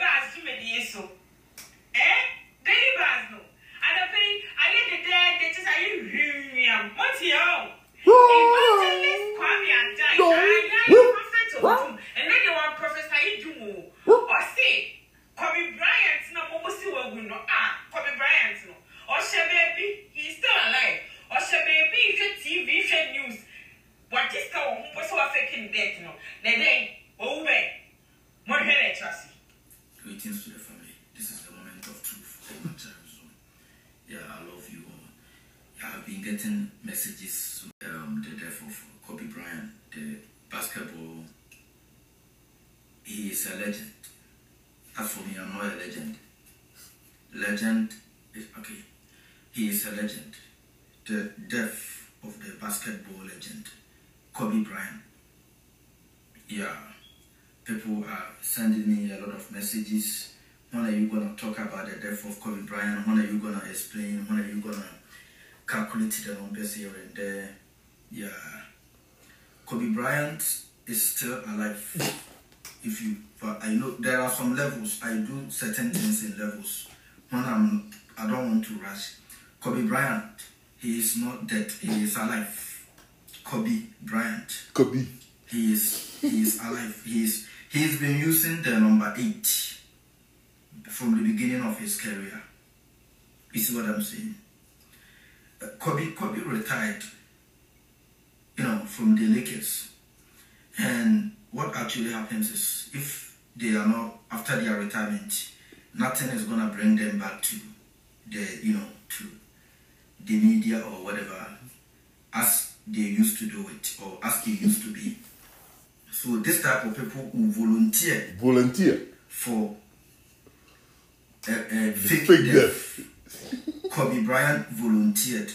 bars tún mèdì yẹn so ẹ daily bars no adapẹ yi ayé dédé dédé sísá yé hìhìhìhìhàm mo ti yẹ ọ. evangelist kwami ada ìdáyà yìí prophet ọdún ẹnẹ de wọn prophet ayé dùn o ọsẹ Kobe Bryant náà mo mo sì wọ egun nọ a Kobe Bryant nọ ọhyẹ bẹẹbi he is still alive. Ọhyẹ bẹẹbi nhwẹ TV nhwẹ news. Wàgye sika wọn ho pọ sẹ wàá fẹ kí n dẹẹt nọ na ẹdẹ owu bẹẹ mo nhwẹ. Greetings to the family. This is the moment of truth. Yeah, I love you all. I have been getting messages. Um, the death of Kobe Bryant, the basketball. He is a legend. As for me, I'm not a legend. Legend is okay. He is a legend. The death of the basketball legend, Kobe Bryant. Yeah people are sending me a lot of messages. When are you gonna talk about the death of Kobe Bryant? When are you gonna explain? When are you gonna calculate the numbers here and there? Yeah, Kobe Bryant is still alive. If you, but I know there are some levels. I do certain things in levels. When I'm, I don't want to rush. Kobe Bryant, he is not dead. He is alive. Kobe Bryant. Kobe. He is he is alive. He is he's been using the number eight from the beginning of his career. You see what I'm saying? Uh, Kobe Kobe retired, you know, from the Lakers, and what actually happens is if they are not after their retirement, nothing is gonna bring them back to the you know to the media or whatever as they used to do it or as they used to be. So this type of people who volunteer Volunteer. for eh, eh, a, a fake, fake death. Kobe Bryant volunteered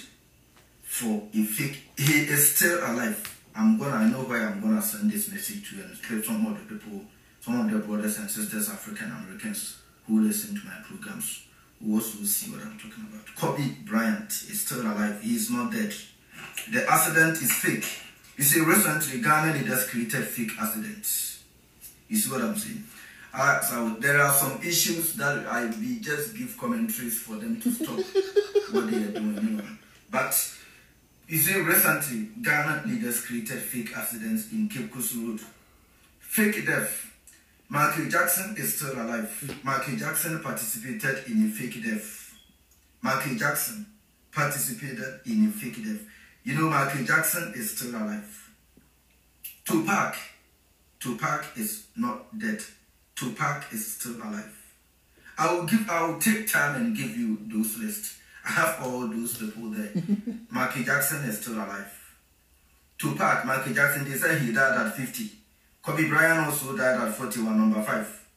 for a fake. He is still alive. I'm gonna. I know why I'm gonna send this message to and some of the people, some of the brothers and sisters, African Americans who listen to my programs, who also see what I'm talking about. Kobe Bryant is still alive. He is not dead. The accident is fake. You see, recently Ghana leaders created fake accidents. You see what I'm saying? Uh, so there are some issues that I we just give commentaries for them to stop what they are doing. You know. But you see, recently Ghana leaders created fake accidents in Cape Coast Road. Fake death. Michael Jackson is still alive. Michael Jackson participated in a fake death. Michael Jackson participated in a fake death. You know, Michael Jackson is still alive. Tupac, Tupac is not dead. Tupac is still alive. I will give. I will take time and give you those lists. I have all those people there. Michael Jackson is still alive. Tupac, Michael Jackson, they said he died at 50. Kobe Bryant also died at 41, number 5.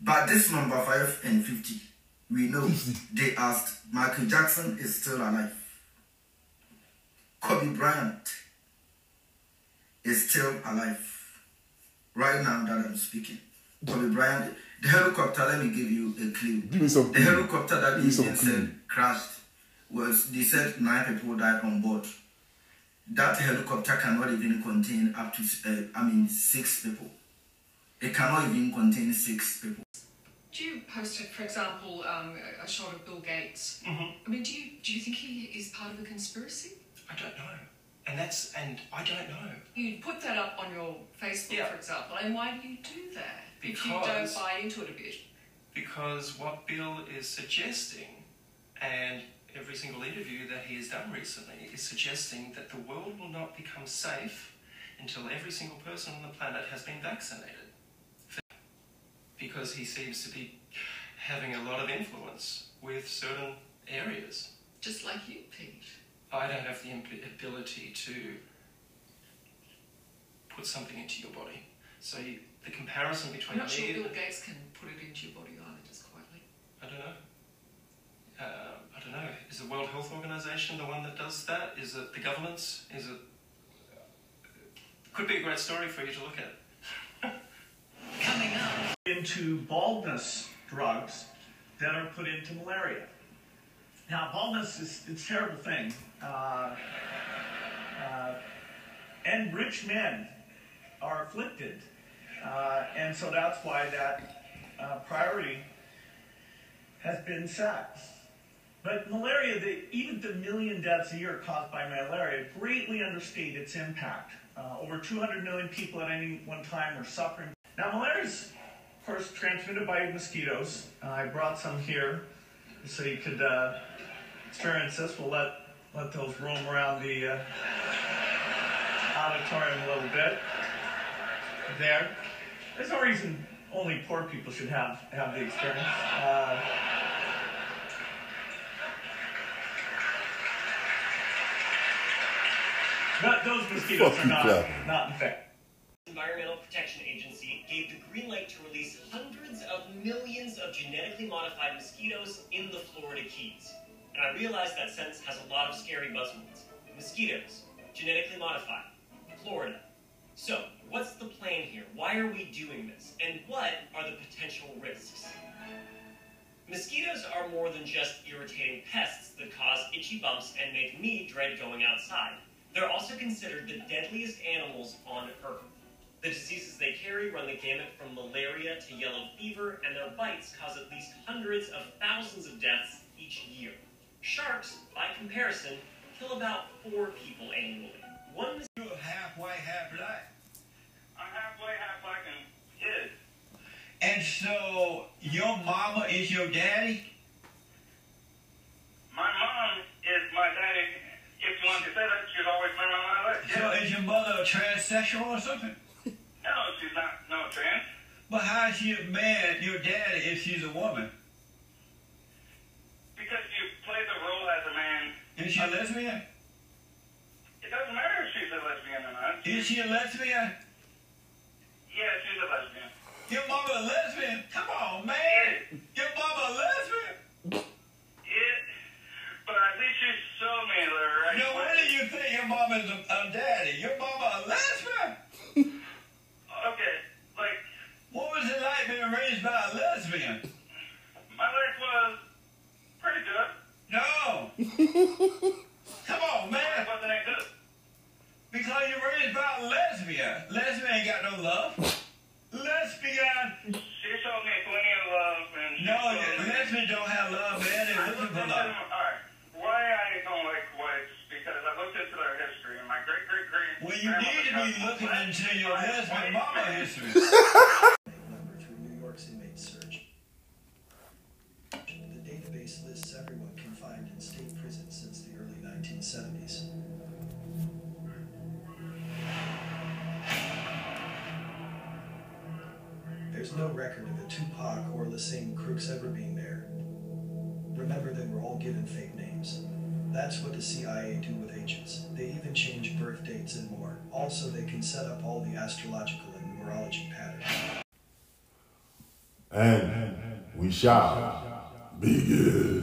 But this number 5 and 50, we know they asked, Michael Jackson is still alive. Kobe Bryant is still alive. Right now that I'm speaking. Kobe Bryant, the helicopter, let me give you a clue. Give me some The clue. helicopter that Give me some Indian clue. said crashed was, they said nine people died on board. That helicopter cannot even contain up to, uh, I mean, six people. It cannot even contain six people. Do you post, for example, um, a- a shot of Bill Gates? I mean, do you do you think he is part of a conspiracy? I don't know. And that's and I don't know. You put that up on your Facebook, Yeah. for example, and why do you do that if you don't buy into it a bit? Because what Bill is suggesting and every single interview that he has done recently is suggesting that the world will not become safe until every single person on the planet has been vaccinated. Because he seems to be having a lot of influence with certain areas. Just like you, Pete. I don't have the ability to put something into your body. So you, the comparison I'm between not me, sure Bill Gates can put it into your body either, just quietly. I don't know. Uh, I don't know. Is the World Health Organization the one that does that? Is it the governments? Is it? Could be a great story for you to look at. Coming up. into baldness drugs that are put into malaria. Now, baldness is a terrible thing, uh, uh, and rich men are afflicted, uh, and so that's why that uh, priority has been sex. But malaria, the, even the million deaths a year caused by malaria, greatly understate its impact. Uh, over 200 million people at any one time are suffering. Now, malaria is, of course, transmitted by mosquitoes. Uh, I brought some here so you could experience this. We'll let, let those roam around the uh, auditorium a little bit. There. There's no reason only poor people should have, have the experience. Uh, but those mosquitoes Fuck are you, not, Clapper. not infected. Environmental Protection Agency gave the green light to release hundreds of millions of genetically modified mosquitoes in the Florida Keys. And I realize that sentence has a lot of scary buzzwords. Mosquitoes, genetically modified, Florida. So, what's the plan here? Why are we doing this? And what are the potential risks? Mosquitoes are more than just irritating pests that cause itchy bumps and make me dread going outside. They're also considered the deadliest animals on Earth. The diseases they carry run the gamut from malaria to yellow fever, and their bites cause at least hundreds of thousands of deaths each year. Sharks, by comparison, kill about four people annually. One You're half white, half black. I'm halfway, half black, and his. And so your mama is your daddy? My mom is my daddy. If you want to say that, she's always been on my list. So is your mother a transsexual or something? No, she's not. No trans. But how is she a man, your daddy, if she's a woman? Because you play the role as a man. Is she a lesbian? It doesn't matter if she's a lesbian or not. Is she a lesbian? Yeah, she's a lesbian. Your mama a lesbian? Come on, man. Your mama a lesbian? It, but at least she's so manly, right? No do you think your mama is a, a daddy. Your mama a lesbian? Okay, like, What was it like being raised by a lesbian? my life was pretty good. No. Come on, man. wasn't that good. Because you're raised by a lesbian. Lesbian ain't got no love. Lesbian. She showed me plenty of love, and No, lesbian don't have love, man. They're looking for love. why I don't like whites, because I looked into their history, and my great great great Well, you need to be looking into your lesbian mama history. shall begin.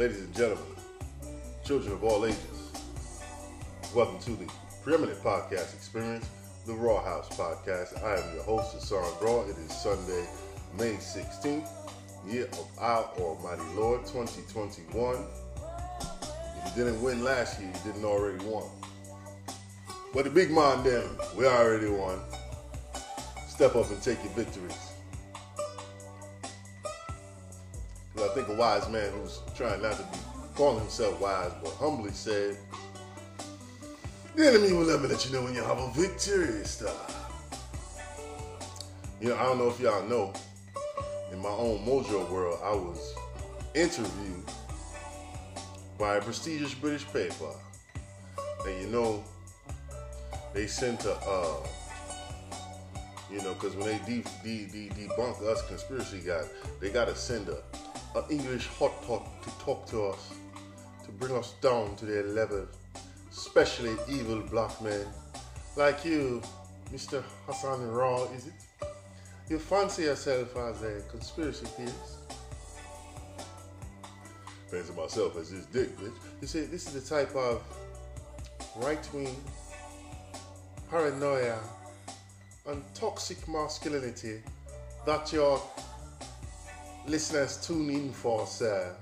Ladies and gentlemen, children of all ages, welcome to the preeminent podcast experience, the Rawhaus Podcast. I am your host, Hassan Raw. It is Sunday, May 16th, year of our Almighty Lord 2021. If you didn't win last year, you didn't already won. But the big man them, we already won. Step up and take your victories. I think a wise man who's trying not to be calling himself wise, but humbly said, The enemy will never let you know when you have a victory star. You know, I don't know if y'all know, in my own Mojo world, I was interviewed by a prestigious British paper. And you know, they sent a, uh, you know, because when they de- de- de- debunk us conspiracy guys, they got to send a, a English hot talk to talk to us, to bring us down to their level, especially evil black men like you, Mr. Hassan Raw, is it? You fancy yourself as a conspiracy theorist? Fancy myself as this dick, bitch. You see, this is the type of right-wing paranoia and toxic masculinity that your listeners tune in for, sir.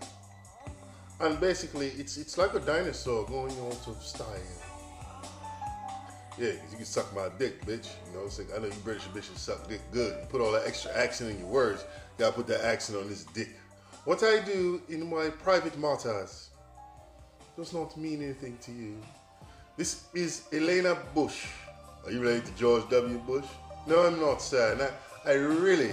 And basically, it's it's like a dinosaur going out of style. Yeah, you can suck my dick, bitch. You know, it's like, I know you British bitches suck dick good. You put all that extra accent in your words. You gotta put that accent on this dick. What I do in my private matters does not mean anything to you. This is Elena Bush. Are you related to George W. Bush? No, I'm not, sir. And I, I really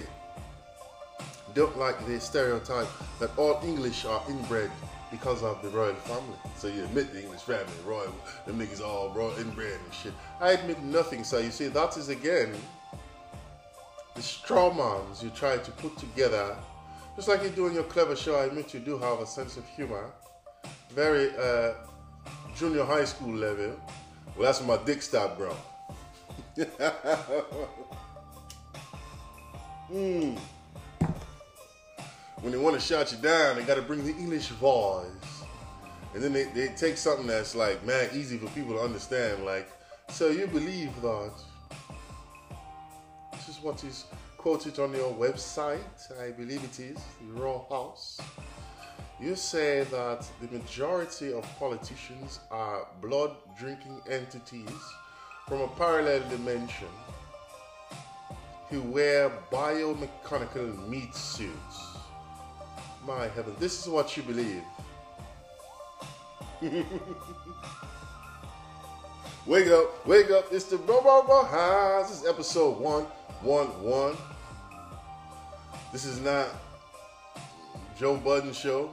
don't like the stereotype that all English are inbred because of the royal family. So you admit the English family, royal, them niggas all royal inbred and shit. I admit nothing, so you see, that is again the straw mans you try to put together. Just like you do in your clever show, I admit you do have a sense of humor. Very uh, junior high school level. Well, that's my dick stopped bro. Hmm. When they want to shout you down, they got to bring the English voice. And then they, they take something that's like, man, easy for people to understand. Like, so you believe that this is what is quoted on your website, I believe it is, the Rawhaus. You say that the majority of politicians are blood drinking entities from a parallel dimension who wear biomechanical meat suits. My heaven, this is what you believe. wake up, wake up, it's the Bro Bro. This is episode 111. This is not Joe Budden show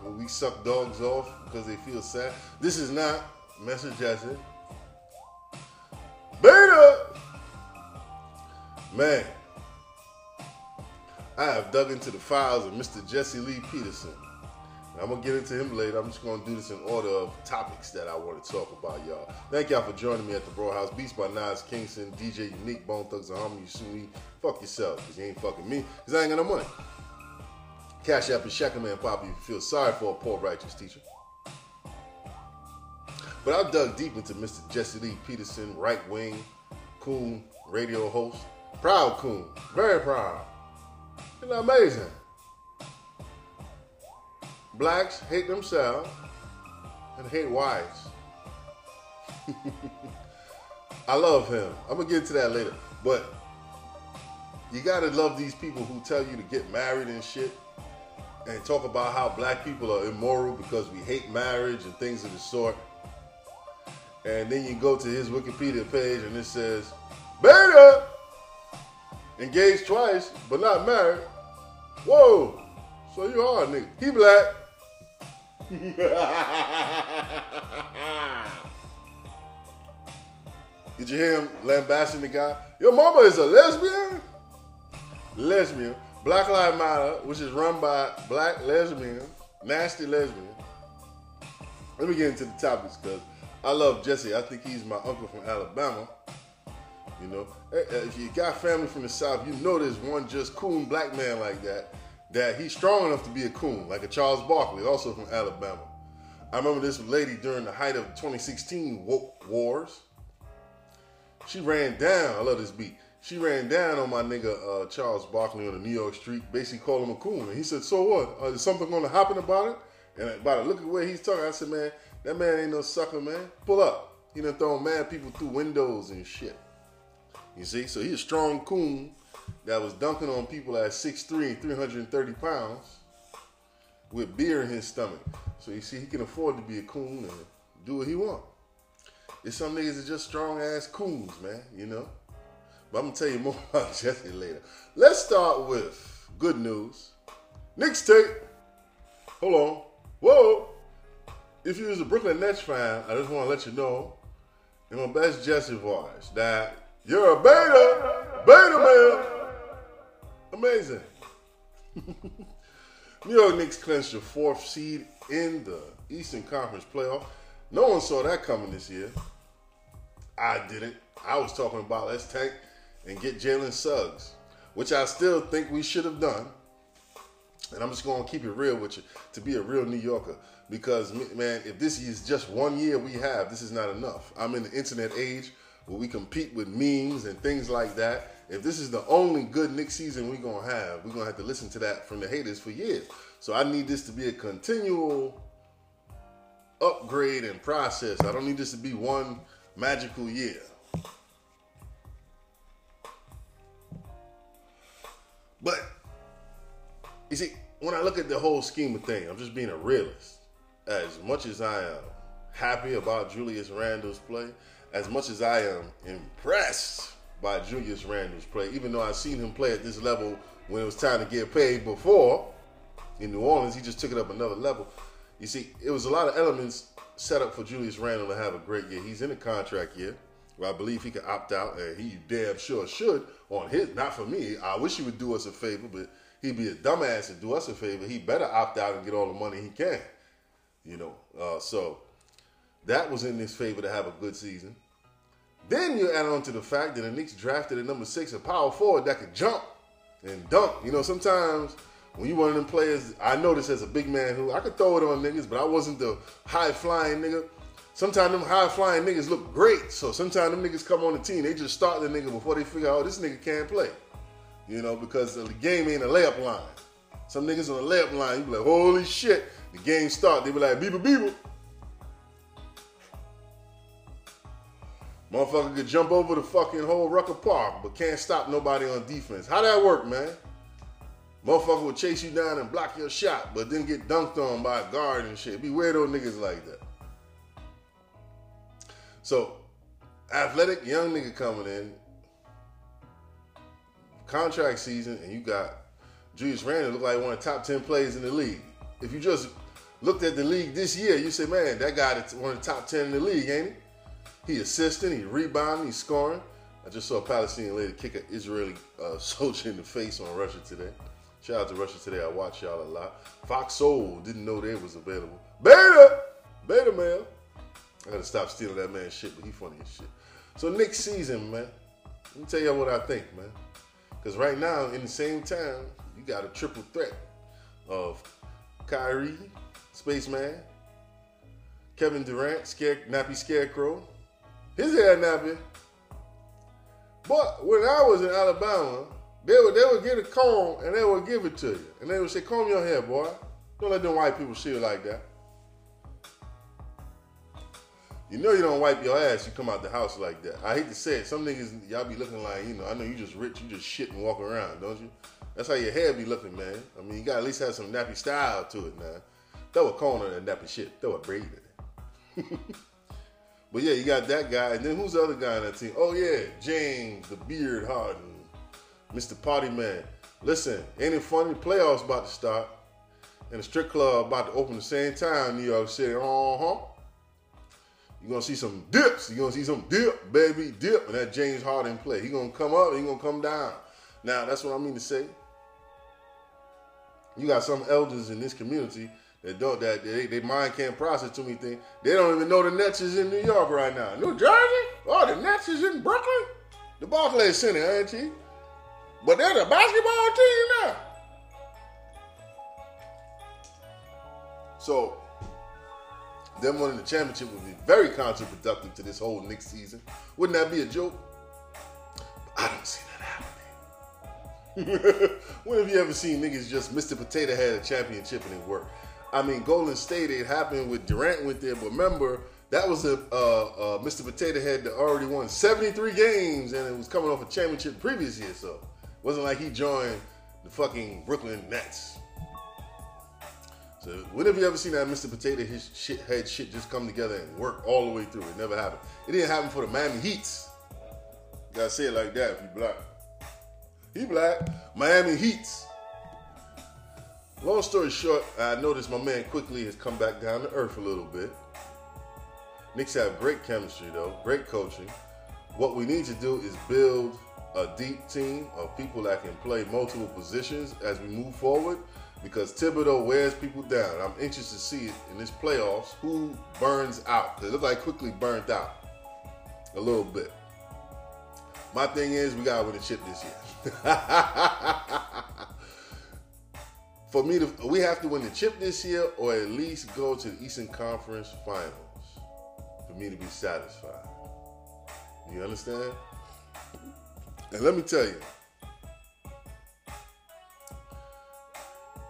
where we suck dogs off because they feel sad. This is not Message Jesse. Beta! Man, I have dug into the files of Mr. Jesse Lee Peterson. I'm gonna get into him later. I'm just gonna do this in order of topics that I want to talk about, y'all. Thank y'all for joining me at the Bro House. Beats by Nas Kingston, DJ Unique, Bone Thugs and Harmony. You sue me, fuck yourself, because you ain't fucking me, because I ain't got no money. Cash App is Shacker Man Poppy if you feel sorry for a poor righteous teacher. But I've dug deep into Mr. Jesse Lee Peterson, right wing, coon, radio host. Proud coon, very proud. Isn't amazing? Blacks hate themselves and hate whites. I love him. I'm gonna get into that later. But you gotta love these people who tell you to get married and shit and talk about how black people are immoral because we hate marriage and things of the sort. And then you go to his Wikipedia page and it says, Beta! Engaged twice, but not married. Whoa! So you are a nigga. He black. Did you hear him lambasting the guy? Your mama is a lesbian? Lesbian. Black Lives Matter, which is run by black lesbians, nasty lesbians. Let me get into the topics because I love Jesse. I think he's my uncle from Alabama. You know, if you got family from the South, you know there's one just coon black man like that, that he's strong enough to be a coon, like a Charles Barkley, also from Alabama. I remember this lady during the height of 2016 woke wars. She ran down, I love this beat. She ran down on my nigga uh, Charles Barkley on the New York street, basically called him a coon. And he said, So what? Uh, is something going to happen about it? And about it, look at where he's talking. I said, Man, that man ain't no sucker, man. Pull up. He done thrown mad people through windows and shit. You see? So he's a strong coon that was dunking on people at 6'3 and 330 pounds with beer in his stomach. So you see, he can afford to be a coon and do what he want. There's some niggas that just strong ass coons, man, you know? but I'm gonna tell you more about Jesse later. Let's start with good news. Knicks tape. Hold on. Whoa. If you was a Brooklyn Nets fan, I just want to let you know, in my best Jesse voice, that you're a beta, beta man. Amazing. New York Knicks clinched the fourth seed in the Eastern Conference playoff. No one saw that coming this year. I didn't. I was talking about let's tank and get Jalen Suggs, which I still think we should have done. And I'm just going to keep it real with you to be a real New Yorker because, man, if this is just one year we have, this is not enough. I'm in the internet age where we compete with memes and things like that. If this is the only good Knicks season we're to have, we're to have to listen to that from the haters for years. So I need this to be a continual upgrade and process. I don't need this to be one magical year. But you see, when I look at the whole scheme of things, I'm just being a realist. As much as I am happy about Julius Randle's play, as much as I am impressed by Julius Randle's play, even though I've seen him play at this level when it was time to get paid before in New Orleans, he just took it up another level. You see, it was a lot of elements set up for Julius Randle to have a great year. He's in a contract year where I believe he could opt out, and he damn sure should on his. Not for me. I wish he would do us a favor, but he'd be a dumbass to do us a favor. He better opt out and get all the money he can. You know, uh, so that was in his favor to have a good season. Then you add on to the fact that the Knicks drafted at number six a power forward that could jump and dunk. You know, sometimes when you one of them players, I noticed as a big man who I could throw it on niggas, but I wasn't the high flying nigga. Sometimes them high flying niggas look great. So sometimes them niggas come on the team, they just start the nigga before they figure out oh, this nigga can't play. You know, because the game ain't a layup line. Some niggas on the layup line, you be like, holy shit, the game start. They be like, beeper beeper. Motherfucker could jump over the fucking whole Rucker Park, but can't stop nobody on defense. How that work, man? Motherfucker will chase you down and block your shot, but then get dunked on by a guard and shit. Be those niggas like that. So, athletic young nigga coming in, contract season, and you got Julius Randle look like one of the top 10 players in the league. If you just looked at the league this year, you say, man, that guy that's one of the top 10 in the league, ain't he? He assisting, he rebounding, he's scoring. I just saw a Palestinian lady kick an Israeli uh, soldier in the face on Russia today. Shout out to Russia Today. I watch y'all a lot. Fox Soul didn't know they was available. Beta! Beta male. I gotta stop stealing that man's shit, but he funny as shit. So next season, man, let me tell y'all what I think, man. Because right now, in the same time, you got a triple threat of Kyrie, Spaceman, Kevin Durant, Scare, Nappy Scarecrow, his hair nappy. But when I was in Alabama, they would they would get a comb and they would give it to you. And they would say, comb your hair, boy. Don't let them white people see you like that. You know you don't wipe your ass, you come out the house like that. I hate to say it, some niggas y'all be looking like, you know, I know you just rich, you just shit and walk around, don't you? That's how your hair be looking, man. I mean, you gotta at least have some nappy style to it now. Throw a cone on that nappy shit. Throw a braid in it. but yeah, you got that guy, and then who's the other guy on that team? Oh yeah, James, the beard Harden. Mr. Party Man. Listen, ain't it funny? Playoffs about to start, and the strip club about to open the same time. New York City. Uh huh. You're gonna see some dips. You're gonna see some dip, baby, dip, and that James Harden play. He gonna come up. He gonna come down. Now that's what I mean to say. You got some elders in this community that don't that they, they mind can't process too many things. They don't even know the Nets is in New York right now. New Jersey? Oh, the Nets is in Brooklyn. The Barclays Center, ain't he? But they're the basketball team now. So, them winning the championship would be very counterproductive to this whole Knicks season. Wouldn't that be a joke? I don't see that happening. when have you ever seen niggas just Mr. Potato Head a championship and it worked? I mean, Golden State, it happened with Durant went there, but remember, that was a uh, uh, Mr. Potato Head that already won 73 games and it was coming off a championship previous year, so. Wasn't like he joined the fucking Brooklyn Nets. So when have you ever seen that Mr. Potato his shit head shit just come together and work all the way through? It never happened. It didn't happen for the Miami Heats. You gotta say it like that if you black. He black. Miami Heats. Long story short, I noticed my man Quickley has come back down to earth a little bit. Knicks have great chemistry though, great coaching. What we need to do is build a deep team of people that can play multiple positions as we move forward because Thibodeau wears people down. I'm anxious to see it in this playoffs who burns out. It looks like Quickley burnt out a little bit. My thing is, we gotta win the chip this year. For me to, we have to win the chip this year, or at least go to the Eastern Conference Finals for me to be satisfied. You understand? And let me tell you,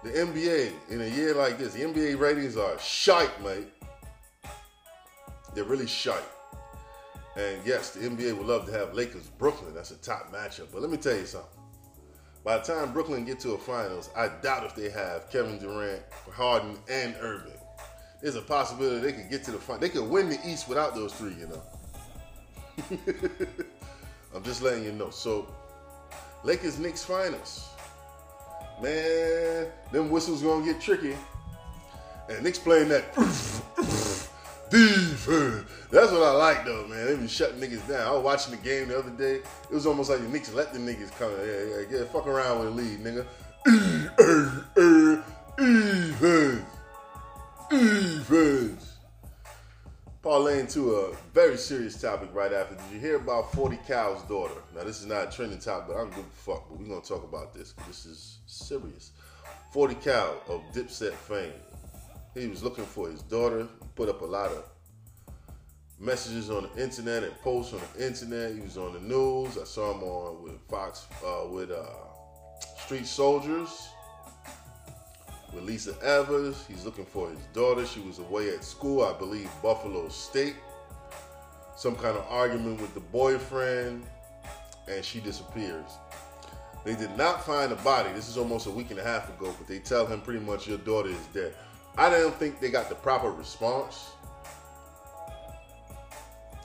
the NBA in a year like this, the NBA ratings are shite, mate. They're really shite. And yes, the NBA would love to have Lakers Brooklyn. That's a top matchup. But let me tell you something. By the time Brooklyn get to a finals, I doubt if they have Kevin Durant, Harden, and Irving. There's a possibility they could get to the final. They could win the East without those three, you know. I'm just letting you know. So, Lakers Knicks finals. Man, them whistles gonna get tricky. And Knicks playing that defense. That's what I like though, man. They been shutting niggas down. I was watching the game the other day. It was almost like the Knicks let the niggas come. Yeah, yeah, yeah. Fuck around with the lead, nigga. Defense. Defense. Parlaying to a very serious topic right after. Did you hear about 40 Cal's daughter? Now, this is not a trending topic, but I don't give a fuck. But we're going to talk about this this is serious. 40 Cal of Dipset fame. He was looking for his daughter. Put up a lot of messages on the internet and posts on the internet. He was on the news. I saw him on with Fox, uh, with uh, Street Soldiers with Lisa Evers. He's looking for his daughter. She was away at school, I believe, Buffalo State. Some kind of argument with the boyfriend, and she disappears. They did not find a body. This is almost a week and a half ago, but they tell him pretty much your daughter is dead. I don't think they got the proper response.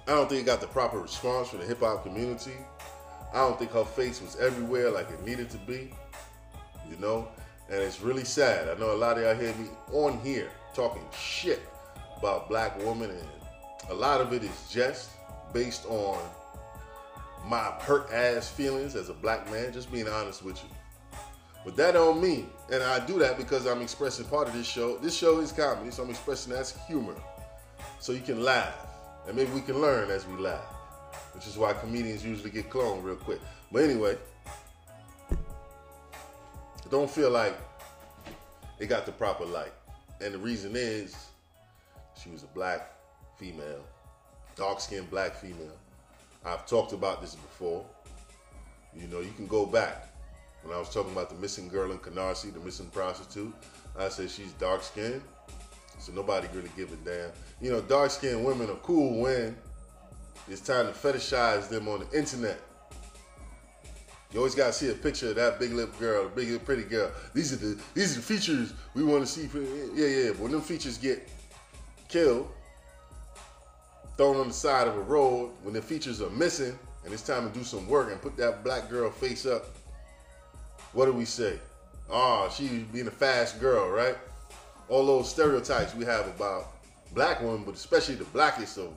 I don't think they got the proper response from the hip hop community. I don't think her face was everywhere like it needed to be. You know? And it's really sad. I know a lot of y'all hear me on here talking shit about black women, and a lot of it is just based on my hurt ass feelings as a black man, just being honest with you. But that don't mean, and I do that because I'm expressing part of this show. This show is comedy, so I'm expressing that's humor. So you can laugh. And maybe we can learn as we laugh. Which is why comedians usually get cloned real quick. But anyway, don't feel like it got the proper light. And the reason is she was a black female, dark skinned black female. I've talked about this before. You know, you can go back. When I was talking about the missing girl in Canarsie, the missing prostitute, I said she's dark skinned. So nobody really give a damn. You know, dark skinned women are cool when it's time to fetishize them on the internet. You always gotta see a picture of that big lip girl, the big pretty girl. These are the these are the features we want to see. Yeah, yeah. But when them features get killed, thrown on the side of a road, when the features are missing, and it's time to do some work and put that black girl face up, what do we say? Oh, she being a fast girl, right? All those stereotypes we have about black women, but especially the blackest of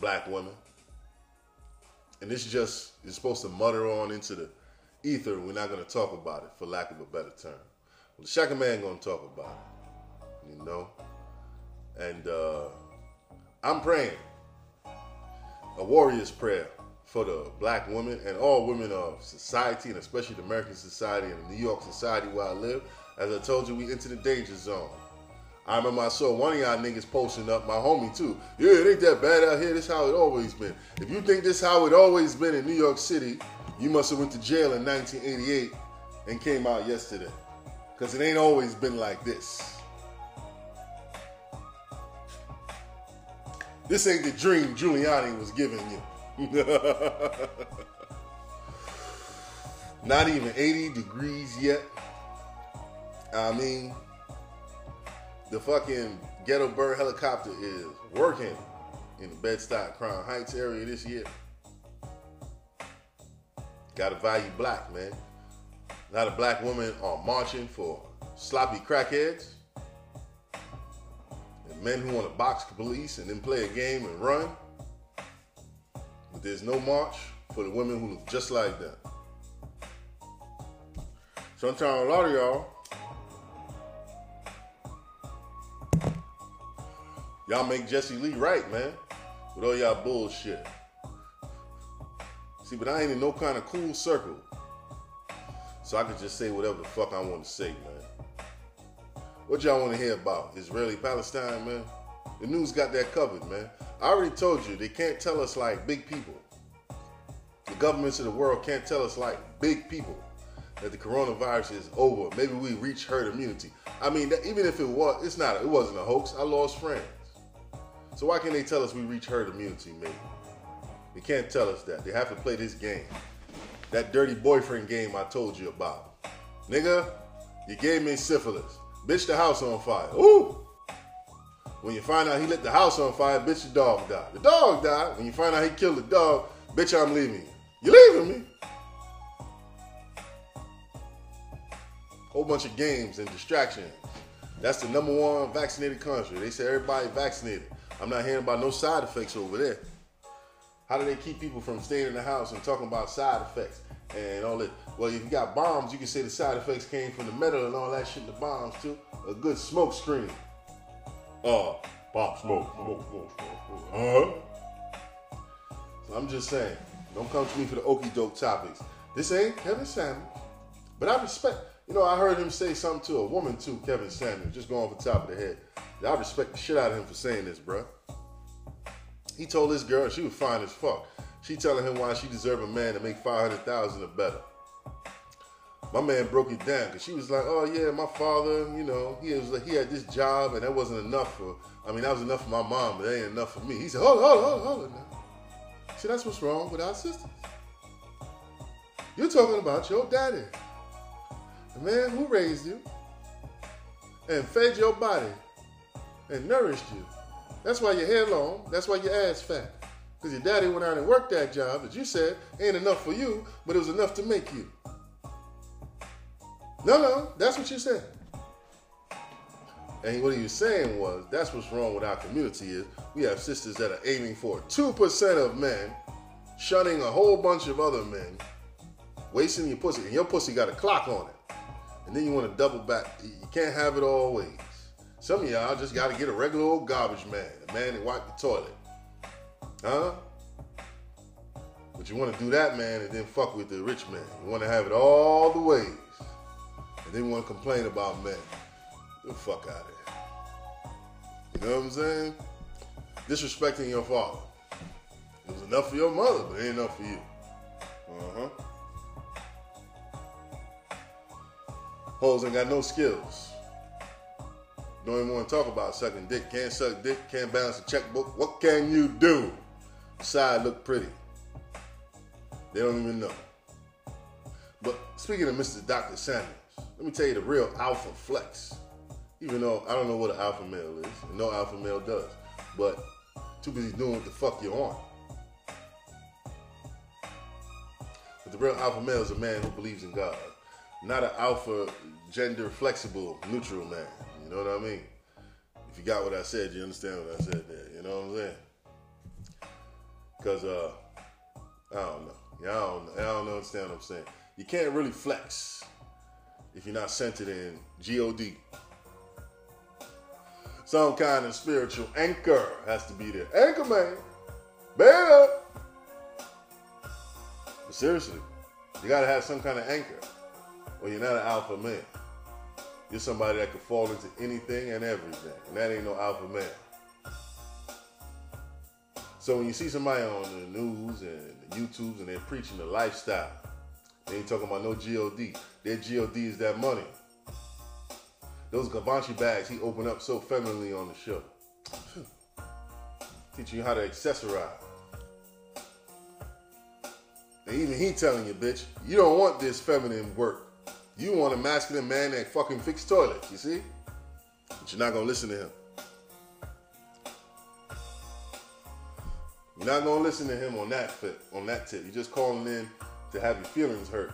black women. And this just is supposed to mutter on into the ether. We're not going to talk about it, for lack of a better term. Well, the Shaka Man going to talk about it, you know. And uh, I'm praying a warrior's prayer for the black women and all women of society, and especially the American society and the New York society where I live. As I told you, we into the danger zone. I remember I saw one of y'all niggas posting up, my homie too. Yeah, it ain't that bad out here. This how it always been. If you think this how it always been in New York City, you must have went to jail in 1988 and came out yesterday. Cause it ain't always been like this. This ain't the dream Giuliani was giving you. Not even 80 degrees yet. I mean, the fucking ghetto bird helicopter is working in the Bed-Stuy Crown Heights area this year. Gotta value black, man. Not a black woman are marching for sloppy crackheads. And men who want to box the police and then play a game and run. But there's no march for the women who look just like them. Sometimes a lot of y'all, y'all make Jesse Lee right, man, with all y'all bullshit. See, but I ain't in no kind of cool circle. So I could just say whatever the fuck I want to say, man. What y'all want to hear about? Israeli Palestine, man? The news got that covered, man. I already told you they can't tell us like big people. The governments of the world can't tell us like big people that the coronavirus is over. Maybe we reach herd immunity. I mean, even if it was, it's not. It wasn't a hoax. I lost friends. So why can't they tell us we reach herd immunity? Maybe they can't tell us that. They have to play this game, that dirty boyfriend game I told you about. Nigga, you gave me syphilis. Bitch, the house on fire. Ooh. When you find out he lit the house on fire, bitch, the dog died. The dog died. When you find out he killed the dog, bitch, I'm leaving you. You leaving me? Whole bunch of games and distractions. That's the number one vaccinated country. They say everybody vaccinated. I'm not hearing about no side effects over there. How do they keep people from staying in the house and talking about side effects and all that? Well, if you got bombs, you can say the side effects came from the metal and all that shit in the bombs too. A good smoke screen. Uh, pop smoke, smoke, smoke, smoke. Uh huh. So I'm just saying, don't come to me for the okey doke topics. This ain't Kevin Samuels, but I respect. You know, I heard him say something to a woman too, Kevin Samuels, just going off the top of the head. I respect the shit out of him for saying this, bruh. He told this girl she was fine as fuck. She telling him why she deserve a man to make five hundred thousand or better. My man broke it down because she was like, "Oh yeah, my father, you know, he was he had this job and that wasn't enough for. I mean, that was enough for my mom, but that ain't enough for me." He said, "Hold, on, hold, hold, on, hold it now." See, that's what's wrong with our sisters. You're talking about your daddy, the man who raised you and fed your body and nourished you. That's why your hair long. That's why your ass fat. Because your daddy went out and worked that job that you said ain't enough for you, but it was enough to make you. No, no, that's what you said. And what he was saying was that's what's wrong with our community is we have sisters that are aiming for 2% of men, shunning a whole bunch of other men, wasting your pussy. And your pussy got a clock on it. And then you want to double back. You can't have it all ways. Some of y'all just got to get a regular old garbage man, a man that wipe the toilet. Huh? But you want to do that, man, and then fuck with the rich man. You want to have it all the ways. You want to complain about men. Get the fuck out of here. You know what I'm saying? Disrespecting your father. It was enough for your mother, but it ain't enough for you. Uh-huh. Hoes ain't got no skills. Don't even want to talk about sucking dick. Can't suck dick, can't balance a checkbook. What can you do? Side look pretty. They don't even know. But speaking of Mr. Dr. Samuels, let me tell you the real alpha flex. Even though I don't know what an alpha male is, and no alpha male does. But too busy doing what the fuck you're on. But the real alpha male is a man who believes in God. Not an alpha gender flexible neutral man. You know what I mean? If you got what I said, you understand what I said there. You know what I'm saying? Cause uh, I don't know. I don't. I don't understand what I'm saying. You can't really flex if you're not centered in God. Some kind of spiritual anchor has to be there. Anchor man, better. But seriously, you gotta have some kind of anchor, or you're not an alpha man. You're somebody that could fall into anything and everything, and that ain't no alpha man. So when you see somebody on the news and the YouTubes and they're preaching the lifestyle, they ain't talking about no God. Their God is that money. Those Givenchy bags he opened up so femininely on the show. Teaching you how to accessorize. And even he telling you, bitch, you don't want this feminine work. You want a masculine man that fucking fix toilets, you see? But you're not gonna listen to him. You're not gonna listen to him on that fit, on that tip. You're just calling in to have your feelings hurt.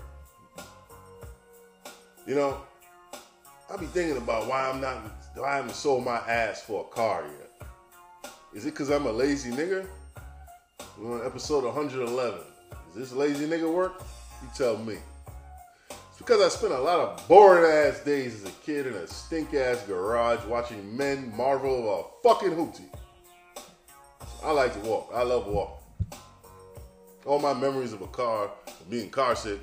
You know, I be thinking about why I'm not, why I haven't sold my ass for a car yet. Is it because I'm a lazy nigga? We're on episode 111. Is this lazy nigga work? You tell me. It's because I spent a lot of boring ass days as a kid in a stink ass garage watching men marvel over a fucking hootie. I like to walk. I love walking. All my memories of a car, being car sick,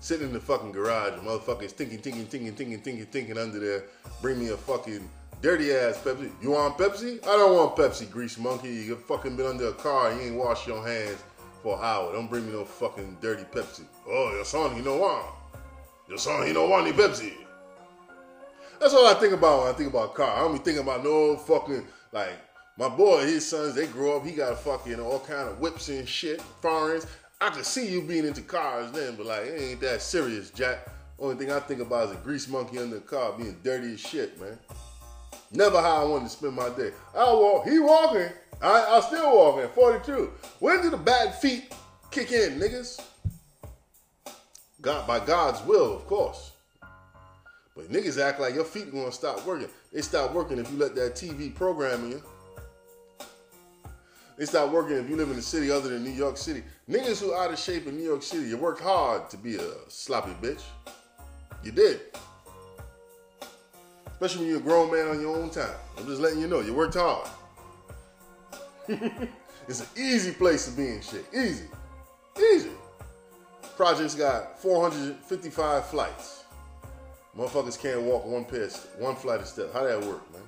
sitting in the fucking garage, motherfuckers thinking, thinking, thinking, thinking, thinking, thinking under there, bring me a fucking dirty ass Pepsi. You want Pepsi? I don't want Pepsi, grease monkey. You fucking been under a car you ain't washed your hands for an hour. Don't bring me no fucking dirty Pepsi. Oh, your son, he don't want. Your son, he don't want any Pepsi. That's all I think about when I think about car. I don't be thinking about no fucking like my boy, his sons, they grow up, he got a fucking all kind of whips and shit, foreigns. I could see you being into cars then, but like, it ain't that serious, Jack. Only thing I think about is a grease monkey under the car being dirty as shit, man. Never how I wanted to spend my day. I walk, he walking. I, I still walking, 42. When do the bad feet kick in, niggas? God, by God's will, of course. But niggas act like your feet gonna stop working. They stop working if you let that TV program in They stop working if you live in a city other than New York City. Niggas who out of shape in New York City, you worked hard to be a sloppy bitch. You did. Especially when you're a grown man on your own time. I'm just letting you know, you worked hard. it's an easy place to be in shit. Easy. Easy. Project's got 455 flights. Motherfuckers can't walk one pair, one flight of steps. How that work, man?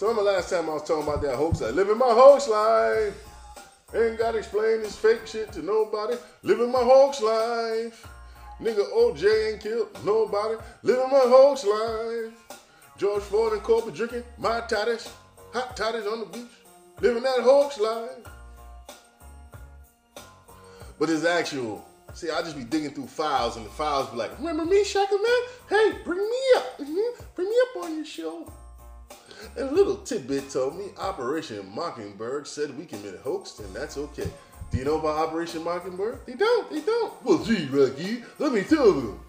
So remember last time I was talking about that hoax? I living my hoax life. Ain't gotta explain this fake shit to nobody. Living my hoax life. Nigga OJ ain't killed nobody. Living my hoax life. George Floyd and Kobe drinking my tatties, hot tatties on the beach. Living that hoax life. But it's actual. See, I just be digging through files, and the files be like, "Remember me, Shaka Man? Hey, bring me up. Mm-hmm. Bring me up on your show." And a little tidbit told me Operation Mockingbird said we committed hoax, and that's okay. Do you know about Operation Mockingbird? They don't. They don't. Well, gee, Rocky, let me tell them.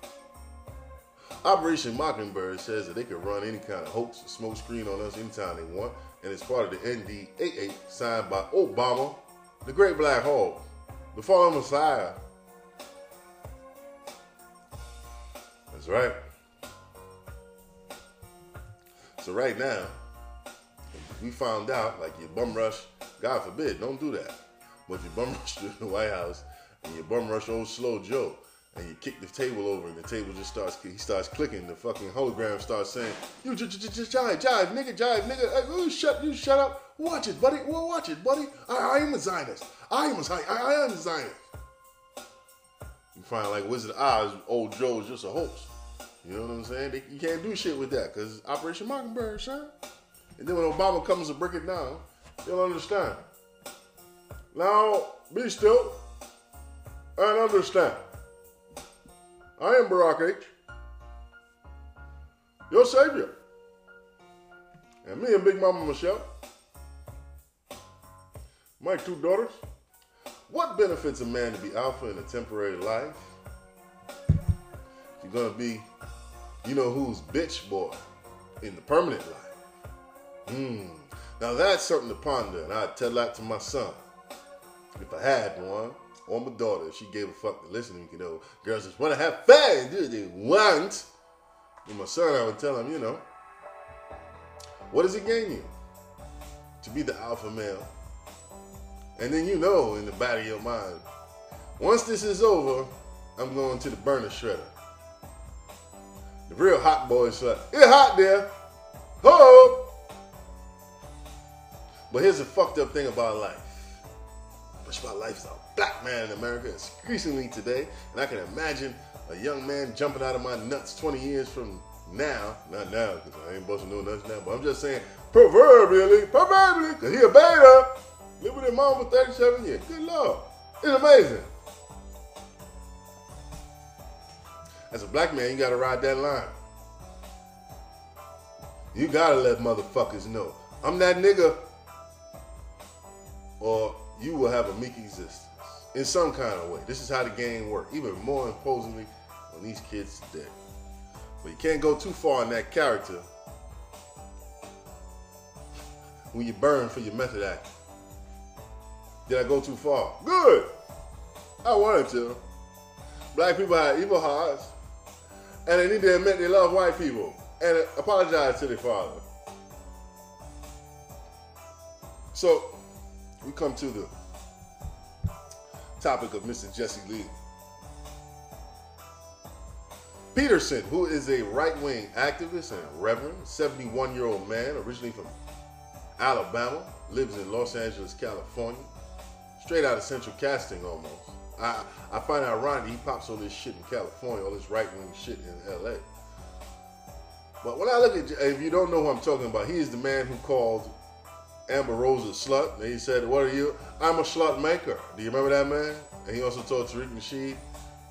Operation Mockingbird says that they can run any kind of hoax or smoke screen on us anytime they want, and it's part of the NDAA signed by Obama, the Great Black Hawk, the fallen Messiah. That's right. So right now, we found out, like you bum rush, God forbid, don't do that. But you bum rush to the White House and you bum rush old slow Joe and you kick the table over and the table just starts, he starts clicking. The fucking hologram starts saying, you j- j- j- jive, jive, nigga, jive, nigga, hey, oh, shut, you shut up. Watch it, buddy. Well, watch it, buddy. I, I am a Zionist. I am a Zionist. I, am a Zionist. You find like Wizard Oz, old Joe is just a hoax. You know what I'm saying? They, you can't do shit with that because Operation Mockingbird, son. And then when Obama comes to break it down, you'll understand. Now, be still and understand. I am Barack H., your savior. And me and Big Mama Michelle, my two daughters. What benefits a man to be alpha in a temporary life? You're gonna be, you know who's bitch boy in the permanent life. Hmm. Now that's something to ponder, and I'd tell that to my son. If I had one, or my daughter, she gave a fuck to listen, you know, girls just want to have fun, do they want. And my son, I would tell him, you know, what does it gain you? To be the alpha male. And then you know in the back of your mind, once this is over, I'm going to the burner shredder. The real hot boys like, it's hot there. Ho! But here's the fucked up thing about life. Much about life is a black man in America, increasingly today. And I can imagine a young man jumping out of my nuts 20 years from now. Not now, because I ain't busting no nuts now. But I'm just saying, proverbially, proverbially, because he a beta. Live with his mom for 37 years. Good Lord. It's amazing. As a black man, you gotta ride that line. You gotta let motherfuckers know. I'm that nigga. Or you will have a meek existence. in some kind of way. This is how the game works, even more imposingly on these kids today. But you can't go too far in that character when you burn for your method acting. Did I go too far? Good. I wanted to. Black people have evil hearts, and they need to admit they love white people and apologize to their father. So, we come to the topic of Mr. Jesse Lee. Peterson, who is a right wing activist and reverend, 71 year old man, originally from Alabama, lives in Los Angeles, California, straight out of central casting almost. I, I find it ironic he pops all this shit in California, all this right wing shit in LA. But when I look at, if you don't know who I'm talking about, he is the man who called Amber Rose a slut. And he said, What are you? I'm a slut maker. Do you remember that man? And he also told Tariq Nasheed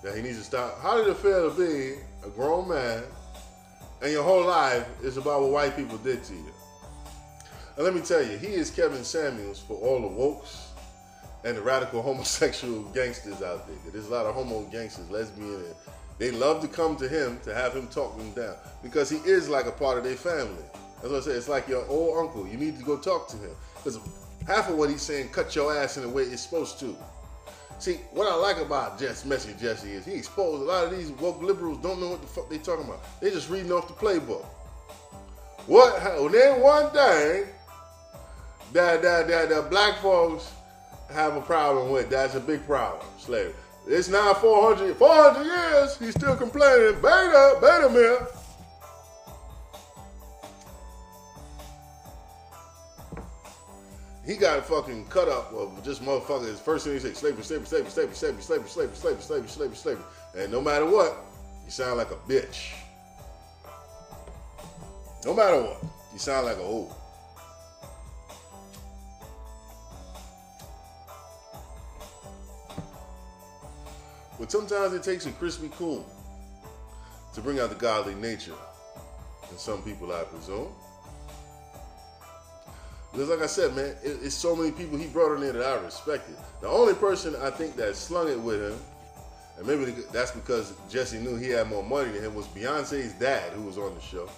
that he needs to stop. How did it feel to be a grown man and your whole life is about what white people did to you? And let me tell you, he is Kevin Samuels for all the wokes and the radical homosexual gangsters out there. There's a lot of homo gangsters, lesbian, and they love to come to him to have him talk them down because he is like a part of their family. That's what I say. It's like your old uncle. You need to go talk to him because half of what he's saying cut your ass in the way it's supposed to. See, what I like about Jess, Messy Jesse is he exposed a lot of these woke liberals don't know what the fuck they talking about. They just reading off the playbook. What? Then one thing that that that, that black folks have a problem with. That's a big problem. Slavery. It's now 400, 400 years. He's still complaining. Beta, beta myth. He got fucking cut up of just motherfuckers. First thing he said, slavery, slavery, slavery, slavery, slavery, slavery, slavery, slavery, slavery, slavery, slavery. And no matter what, you sound like a bitch. No matter what, you sound like a old. But sometimes it takes a crispy coon to bring out the godly nature in some people, I presume. Because, like I said, man, it, it's so many people he brought in there that I respected. The only person I think that slung it with him, and maybe that's because Jesse knew he had more money than him, was Beyonce's dad, who was on the show.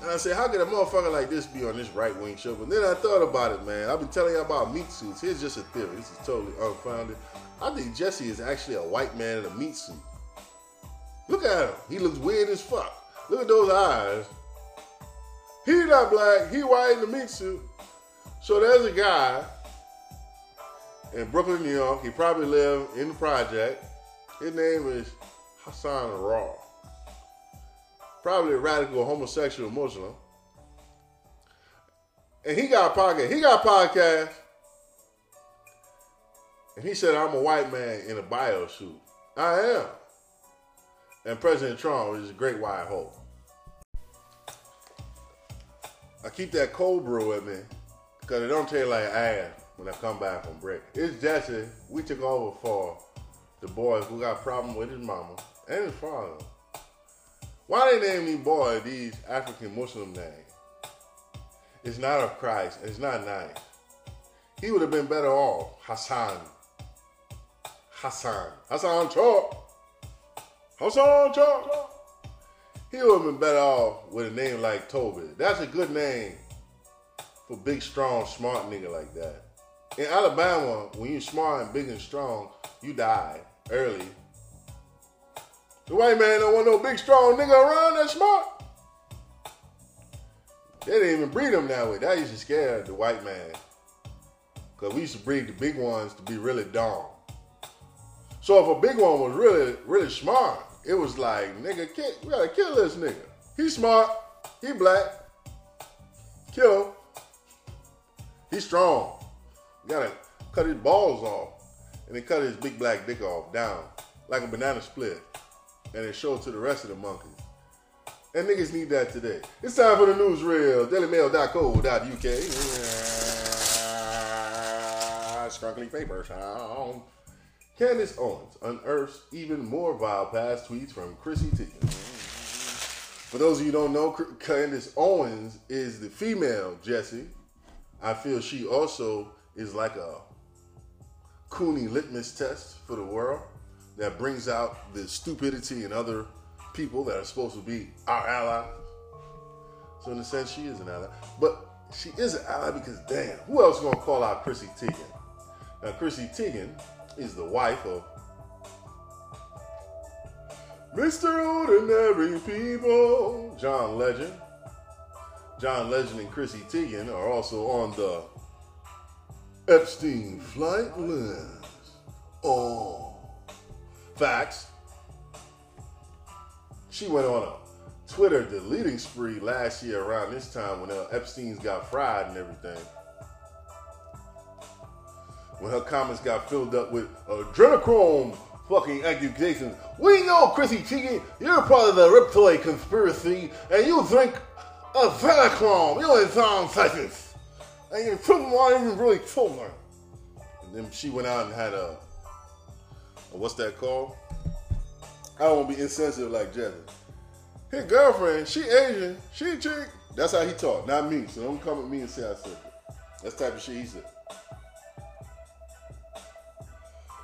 And I said, how could a motherfucker like this be on this right wing show? But then I thought about it, man. I've been telling you about meat suits. Here's just a theory. This is totally unfounded. I think Jesse is actually a white man in a meat suit. Look at him. He looks weird as fuck. Look at those eyes. He's not black. He white in the meat suit. So there's a guy in Brooklyn, New York. He probably lived in the project. His name is Hassan Raw. Probably a radical homosexual Muslim. And he got a podcast. He got a podcast. And he said, I'm a white man in a bio suit. I am. And President Trump is a great white hole. I keep that cold brew with me because it don't taste like ass when I come back from break. It's Jesse. We took over for the boys who got a problem with his mama and his father. Why they name these boys these African Muslim names? It's not of Christ it's not nice. He would have been better off Hassan. Hassan. Hassan Chalk. Hassan Chalk. He would have been better off with a name like Toby. That's a good name for big, strong, smart nigga like that. In Alabama, when you smart and big and strong, you die early. The white man don't want no big, strong nigga around that smart. They didn't even breed them that way. That used to scare the white man. Because we used to breed the big ones to be really dumb. So if a big one was really, really smart, it was like, nigga, we gotta kill this nigga. He smart, he black, kill him. He's strong. You gotta cut his balls off and then cut his big black dick off down like a banana split and then show it to the rest of the monkeys. And niggas need that today. It's time for the newsreel. DailyMail.co.uk. Yeah. Scrunkly paper sound. Candace Owens unearths even more vile past tweets from Chrissy Teigen. For those of you who don't know, Candace Owens is the female Jesse. I feel she also is like a Cooney litmus test for the world that brings out the stupidity in other people that are supposed to be our allies. So in a sense, she is an ally. But she is an ally because damn, who else is gonna call out Chrissy Teigen? Now Chrissy Teigen is the wife of Mr. Ordinary People, John Legend. John Legend and Chrissy Teigen are also on the Epstein flight list. Oh, facts. She went on a Twitter deleting spree last year around this time when uh, Epstein's got fried and everything. When her comments got filled up with adrenochrome fucking accusations. We know, Chrissy Teigen, you're part of the reptile conspiracy, and you drink adrenochrome. You're in Tom Texas. And you took why even really her. And then she went out and had a, a what's that called? I don't want to be insensitive like Jesse. His girlfriend, she Asian, she a chick. That's how he talk, not me. So don't come at me and say I said that. That's type of shit he said.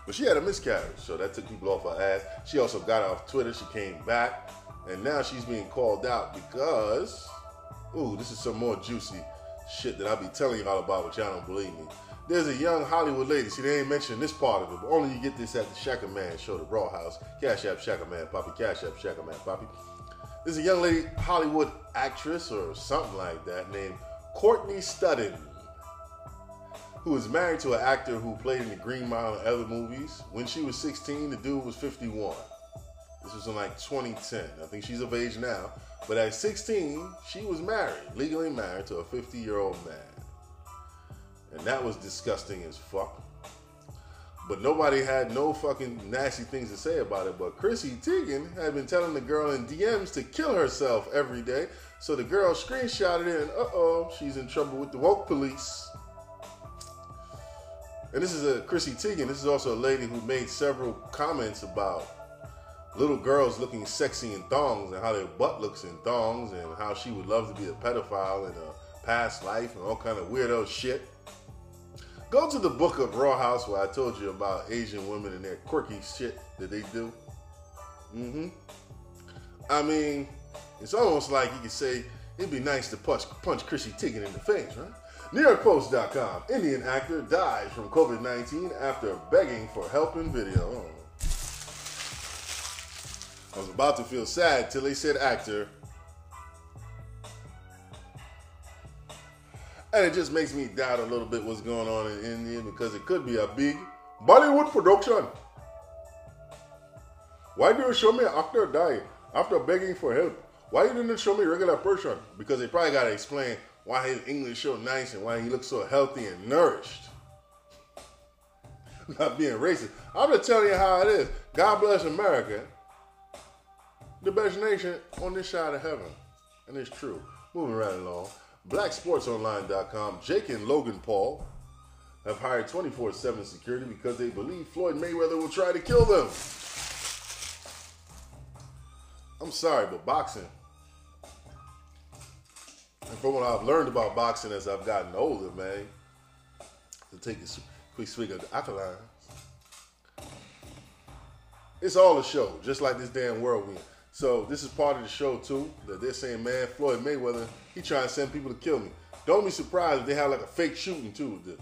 But she had a miscarriage, so that took people off her ass. She also got off Twitter. She came back, and now she's being called out because, ooh, this is some more juicy shit that I'll be telling y'all about, but y'all don't believe me. There's a young Hollywood lady. See, they ain't mentioning this part of it, but only you get this at the Shaka Man show, the Rawhaus. Cash App Shaka Man Poppy. Cash App Shaka Man Poppy. There's a young lady, Hollywood actress or something like that, named Courtney Stodden who is married to an actor who played in the Green Mile and other movies. When she was 16, the dude was 51. This was in like 2010. I think she's of age now. But at 16, she was married, legally married to a 50 year old man. And that was disgusting as fuck. But nobody had no fucking nasty things to say about it. But Chrissy Teigen had been telling the girl in DMs to kill herself every day. So the girl screenshotted it and uh oh, she's in trouble with the woke police. And this is a Chrissy Teigen. This is also a lady who made several comments about little girls looking sexy in thongs and how their butt looks in thongs and how she would love to be a pedophile in a past life and all kind of weirdo shit. Go to the book of Rawhaus where I told you about Asian women and their quirky shit that they do. Mm-hmm. I mean, it's almost like you could say it'd be nice to punch, punch Chrissy Teigen in the face, right? NewYorkPost.com. Indian actor dies from COVID 19 after begging for help in video. I was about to feel sad till they said actor. And it just makes me doubt a little bit what's going on in India because it could be a big Bollywood production. Why do you show me actor die after begging for help? Why you didn't show me regular person? Because they probably got to explain why his English so nice and why he looks so healthy and nourished. Not being racist. I'm just telling you how it is. God bless America, the best nation on this side of heaven. And it's true. Moving right along. BlackSportsOnline.com. Jake and Logan Paul have hired 24 7 security because they believe Floyd Mayweather will try to kill them. I'm sorry, but boxing and from what I've learned about boxing as I've gotten older, man, to take a quick swig of the alkaline, it's all a show, just like this damn whirlwind. So this is part of the show too. That they're saying, man, Floyd Mayweather, he trying to send people to kill me. Don't be surprised if they have like a fake shooting too. The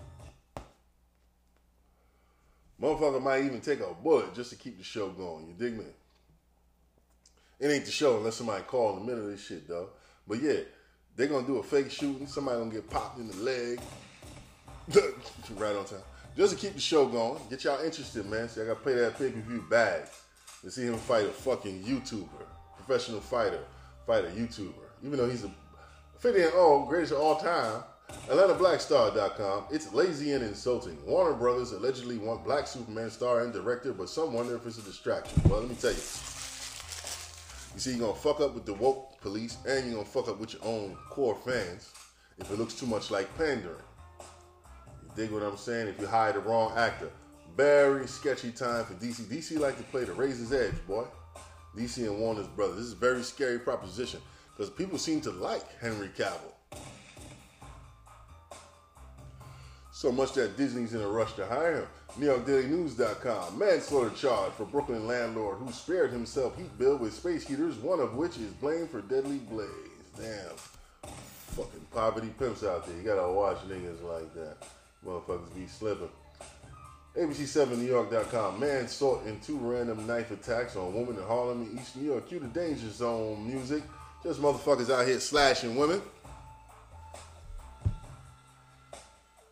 motherfucker might even take a bullet just to keep the show going. You dig me? It ain't the show unless somebody call in the middle of this shit, though. But yeah, they're gonna do a fake shooting. Somebody gonna get popped in the leg. right on time. Just to keep the show going, get y'all interested, man. See, I gotta play that pay-per-view bag to see him fight a fucking YouTuber, professional fighter, fight a YouTuber. Even though he's a 50 and oh, greatest of all time. AtlantaBlackStar.com. It's lazy and insulting. Warner Brothers allegedly want Black Superman star and director, but some wonder if it's a distraction. Well, let me tell you. You see, you're gonna fuck up with the woke police, and you're gonna fuck up with your own core fans if it looks too much like pandering. You dig what I'm saying? If you hire the wrong actor, very sketchy time for DC. DC like to play the razor's edge, boy. DC and Warner's brothers. This is a very scary proposition because people seem to like Henry Cavill. So much that Disney's in a rush to hire him. NewYorkDailyNews.com. Manslaughter charge for Brooklyn landlord who spared himself heat bill with space heaters, one of which is blamed for deadly blaze. Damn. Fucking poverty pimps out there. You gotta watch niggas like that. Motherfuckers be slipping. ABC7NewYork.com. Man sought in two random knife attacks on woman in Harlem and East New York. Cue the danger zone music. Just motherfuckers out here slashing women.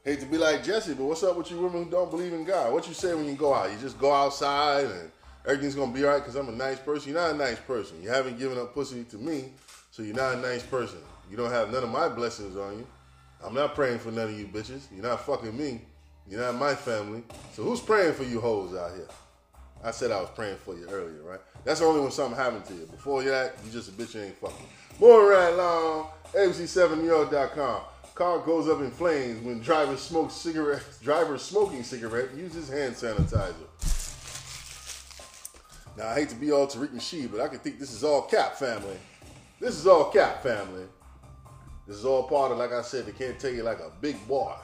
Hate to be like Jesse, but what's up with you women who don't believe in God? What you say when you go out? You just go outside and everything's gonna be alright because I'm a nice person. You're not a nice person. You haven't given up pussy to me, so you're not a nice person. You don't have none of my blessings on you. I'm not praying for none of you bitches. You're not fucking me. You're not my family. So who's praying for you hoes out here? I said I was praying for you earlier, right? That's only when something happened to you. Before that, you just a bitch you ain't fucking. More right long. ABC7NewYork.com. Car goes up in flames when driver smokes cigarette. Driver smoking cigarette uses hand sanitizer. Now I hate to be all Tariq Nasheed, but I can think this is all cap family. This is all cap family. This is all part of, like I said, they can't tell you like a big boy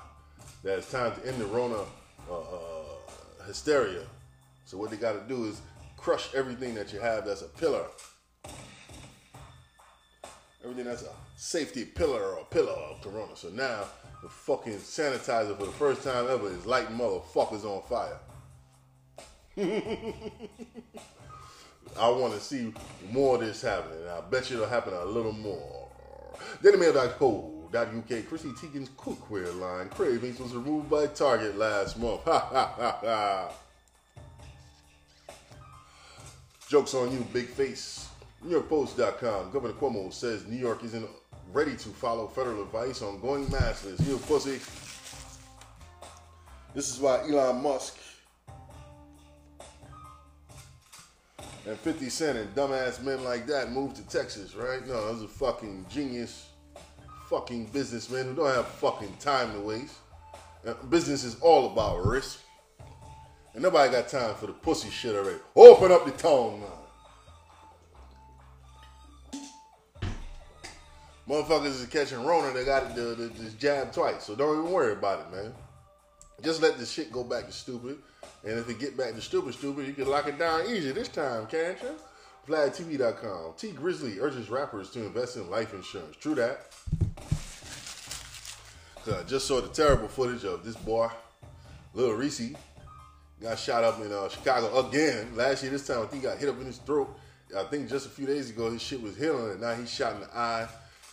that it's time to end the Rona uh, uh, hysteria. So what they got to do is crush everything that you have that's a pillar. Everything that's a safety pillar or a pillar of Corona. So now the fucking sanitizer for the first time ever is lighting motherfuckers on fire. I want to see more of this happening. I bet you it'll happen a little more. DailyMail.co.uk Chrissy Teigen's cookware line Cravings was removed by Target last month. Ha ha ha ha. Jokes on you, big face. NewYorkPost.com. Governor Cuomo says New York isn't ready to follow federal advice on going maskless. You pussy. This is why Elon Musk and 50 Cent and dumbass men like that moved to Texas, right? No, those are fucking genius, fucking businessmen who don't have fucking time to waste. Uh, business is all about risk. And nobody got time for the pussy shit already. Open up the tone now. Motherfuckers is catching Rona, they got the, the, the jab twice. So don't even worry about it, man. Just let the shit go back to stupid. And if it get back to stupid, stupid, you can lock it down easy this time, can't you? VladTV.com. Tee Grizzley urges rappers to invest in life insurance. True that. I just saw the terrible footage of this boy, Lil Reese, got shot up in uh, Chicago again. Last year, this time, I think he got hit up in his throat. I think just a few days ago, his shit was healing, and now he's shot in the eye.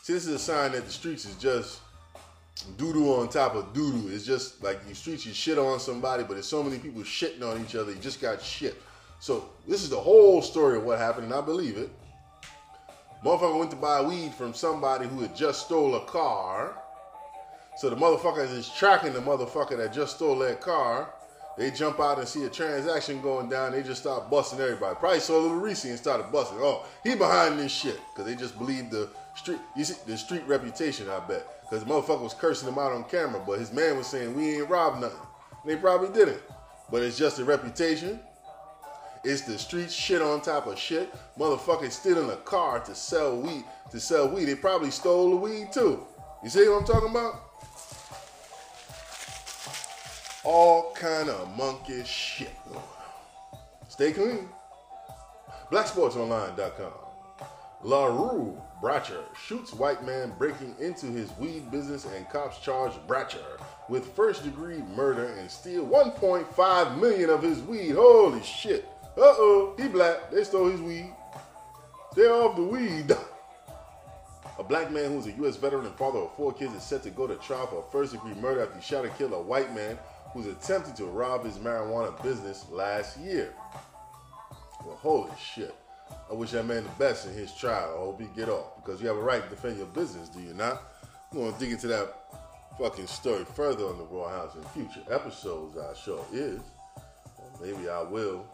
See, this is a sign that the streets is just doo doo on top of doo doo. It's just like the streets, you shit on somebody, but there's so many people shitting on each other, you just got shit. So, this is the whole story of what happened, and I believe it. Motherfucker went to buy weed from somebody who had just stole a car. So the motherfucker is tracking the motherfucker that just stole that car. They jump out and see a transaction going down. They just start busting everybody. Probably saw Little Reese and started busting. Oh, he behind this shit because they just believe the street. You see the street reputation. I bet because the motherfucker was cursing him out on camera, but his man was saying we ain't robbed nothing. And they probably didn't, but it's just a reputation. It's the street shit on top of shit. Motherfuckers stealing a car to sell weed. To sell weed, they probably stole the weed too. You see what I'm talking about? all kind of monkey shit. Stay clean. BlackSportsOnline.com. LaRue Bratcher shoots white man breaking into his weed business and cops charge Bratcher with first degree murder and steal 1.5 million of his weed. Holy shit. Uh-oh, he black. They stole his weed. Stay off the weed. A black man who's a U.S. veteran and father of four kids is set to go to trial for first degree murder after he shot and killed a white man who's attempted to rob his marijuana business last year. Well, holy shit. I wish that man the best in his trial. I hope he get off because you have a right to defend your business, do you not? I'm going to dig into that fucking story further on the Royal House in future episodes, I sure is. Maybe I will,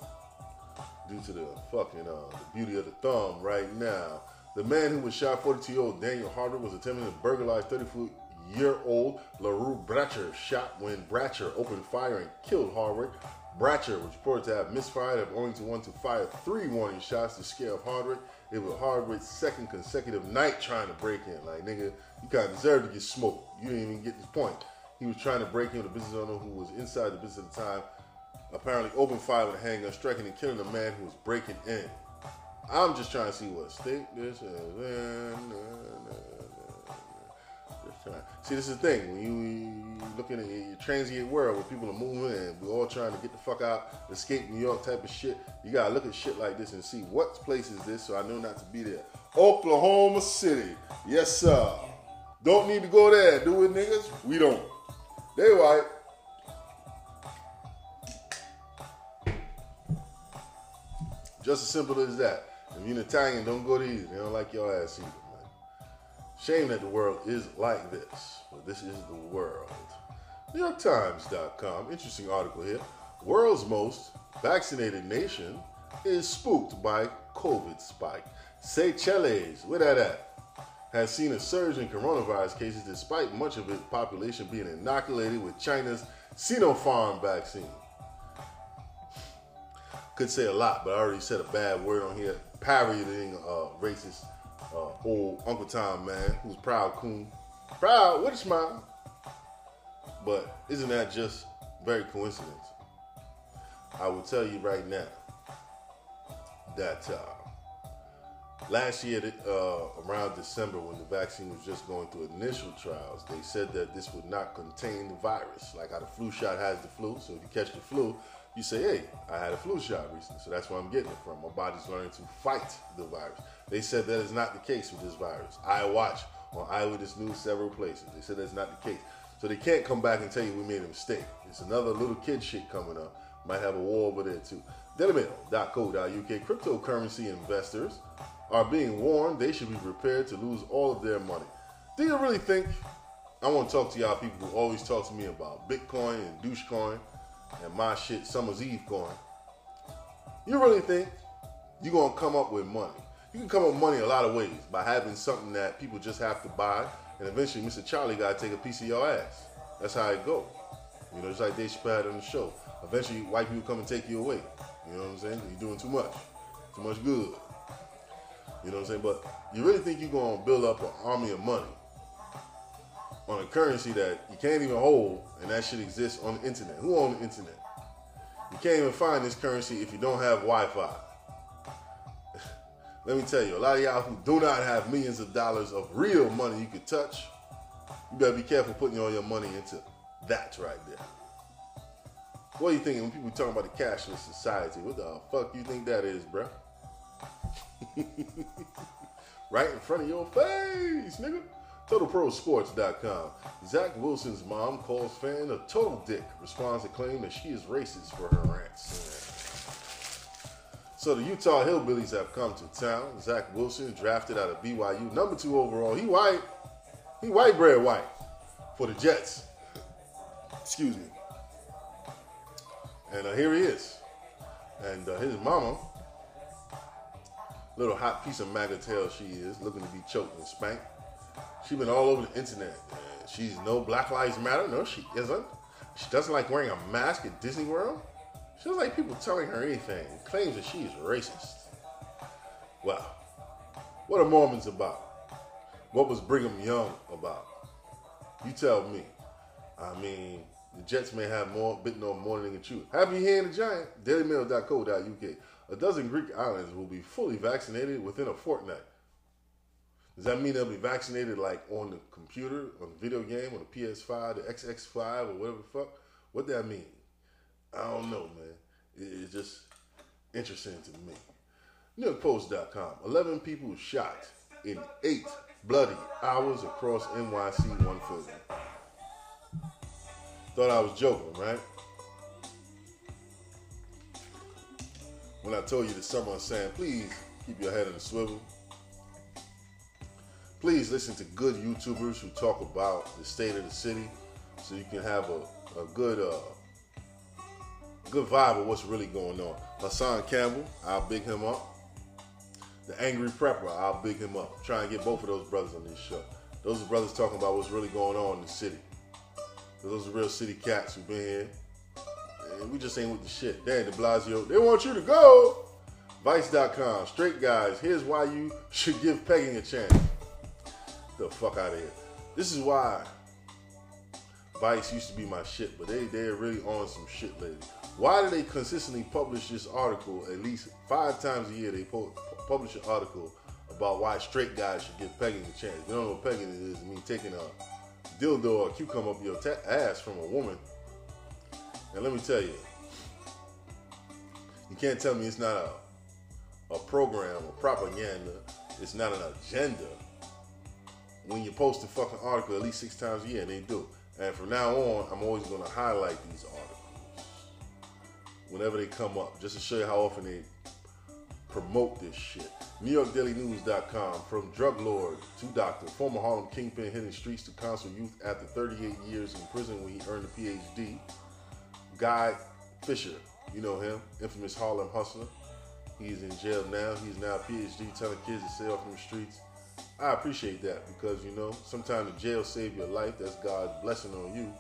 due to the fucking uh, the beauty of the thumb right now. The man who was shot, 42 year old Daniel Harder, was attempting to burglarize 30 foot year old LaRue Bratcher shot when Bratcher opened fire and killed Hardwick. Bratcher was reported to have misfired of only to want to fire three warning shots to scare off Hardwick. It was Hardwick's second consecutive night trying to break in. Like, nigga, you kind of deserve to get smoked. You didn't even get this point. He was trying to break in with a business owner who was inside the business at the time. Apparently, opened fire with a handgun, striking and killing a man who was breaking in. I'm just trying to see what state this is. See, this is the thing. When you, looking at your transient world where people are moving and we're all trying to get the fuck out, escape New York type of shit, you gotta look at shit like this and see what place is this so I know not to be there. Oklahoma City. Yes, sir. Don't need to go there, do it, niggas? We don't. They white. Just as simple as that. If you're an Italian, don't go to either. They don't like your ass either, man. Shame that the world is like this, but this is the world. NewYorkTimes.com, interesting article here. World's most vaccinated nation is spooked by COVID spike. Seychelles, where that at? Has seen a surge in coronavirus cases despite much of its population being inoculated with China's Sinopharm vaccine could say a lot, but I already said a bad word on here. Parodying uh, racist uh, old Uncle Tom man, who's proud coon, proud with a smile. But isn't that just very coincidence? I will tell you right now that uh, last year, uh, around December, when the vaccine was just going through initial trials, they said that this would not contain the virus, like how the flu shot has the flu. So if you catch the flu, you say, hey, I had a flu shot recently, so that's where I'm getting it from. My body's learning to fight the virus. They said that is not the case with this virus. I watch on Eyewitness News several places. They said that's not the case. So they can't come back and tell you we made a mistake. It's another little kid shit coming up. Might have a war over there too. DailyMail.co.uk cryptocurrency investors are being warned they should be prepared to lose all of their money. Do you really think? I want to talk to y'all people who always talk to me about Bitcoin and Dogecoin and my shit Summer's Eve going. You really think you're gonna come up with money? You can come up with money a lot of ways by having something that people just have to buy, and eventually Mr. Charlie gotta take a piece of your ass. That's how it go. You know, just like Dave Chappelle had on the show. Eventually, white people come and take you away. You know what I'm saying? You're doing too much, too much good. You know what I'm saying? But you really think you're gonna build up an army of money on a currency that you can't even hold, and that shit exists on the internet. Who owns the internet? You can't even find this currency if you don't have Wi-Fi. Let me tell you, a lot of y'all who do not have millions of dollars of real money you could touch, you better be careful putting all your money into that right there. What are you thinking when people talking about the cashless society? What the fuck do you think that is, bruh? right in front of your face, nigga. TotalProSports.com. Zach Wilson's mom calls fan a total dick, responds to claim that she is racist for her rants. So the Utah Hillbillies have come to town. Zach Wilson, drafted out of BYU, number two overall. He white. He white bread white for the Jets. Excuse me. And uh, here he is. And uh, his mama, little hot piece of MAGA tail she is, looking to be choked and spanked. She's been all over the internet. She's no Black Lives Matter. No, she isn't. She doesn't like wearing a mask at Disney World. She doesn't like people telling her anything. Claims that she is racist. Well, what are Mormons about? What was Brigham Young about? You tell me. I mean, the Jets may have more bitten off more than they can chew. Happy hand the giant. DailyMail.co.uk. A dozen Greek islands will be fully vaccinated within a fortnight. Does that mean they'll be vaccinated like on the computer, on the video game, on the PS5, the XX5, or whatever the fuck? What that mean? I don't know, man. It's just interesting to me. NewYorkPost.com. 11 people shot in eight bloody hours across NYC 150. Thought I was joking, right? When I told you this summer, I'm saying, please keep your head on the swivel please listen to good YouTubers who talk about the state of the city, so you can have a, a good uh, good vibe of what's really going on. Hassan Campbell, I'll big him up. The Angry Prepper, I'll big him up. Try and get both of those brothers on this show. Those are brothers talking about what's really going on in the city. Those are real city cats who've been here. And we just ain't with the shit. Dan de Blasio, they want you to go. Vice.com, straight guys, here's why you should give pegging a chance the fuck out of here. This is why Vice used to be my shit, but they they're really on some shit lately. Why do they consistently publish this article at least five times a year? They po- publish an article about why straight guys should give pegging a chance. You don't know what pegging is? I mean taking a dildo or a cucumber up your ta- ass from a woman. And let me tell you, you can't tell me it's not a a program a propaganda. It's not an agenda. When you post a fucking article at least six times a year, and they do. And from now on, I'm always going to highlight these articles whenever they come up, just to show you how often they promote this shit. NewYorkDailyNews.com From drug lord to doctor, former Harlem kingpin hitting streets to counsel youth after 38 years in prison when he earned a PhD. Guy Fisher, you know him, infamous Harlem hustler. He's in jail now. He's now a PhD telling kids to stay off from the streets. I appreciate that because you know sometimes the jail saved your life. That's God's blessing on you,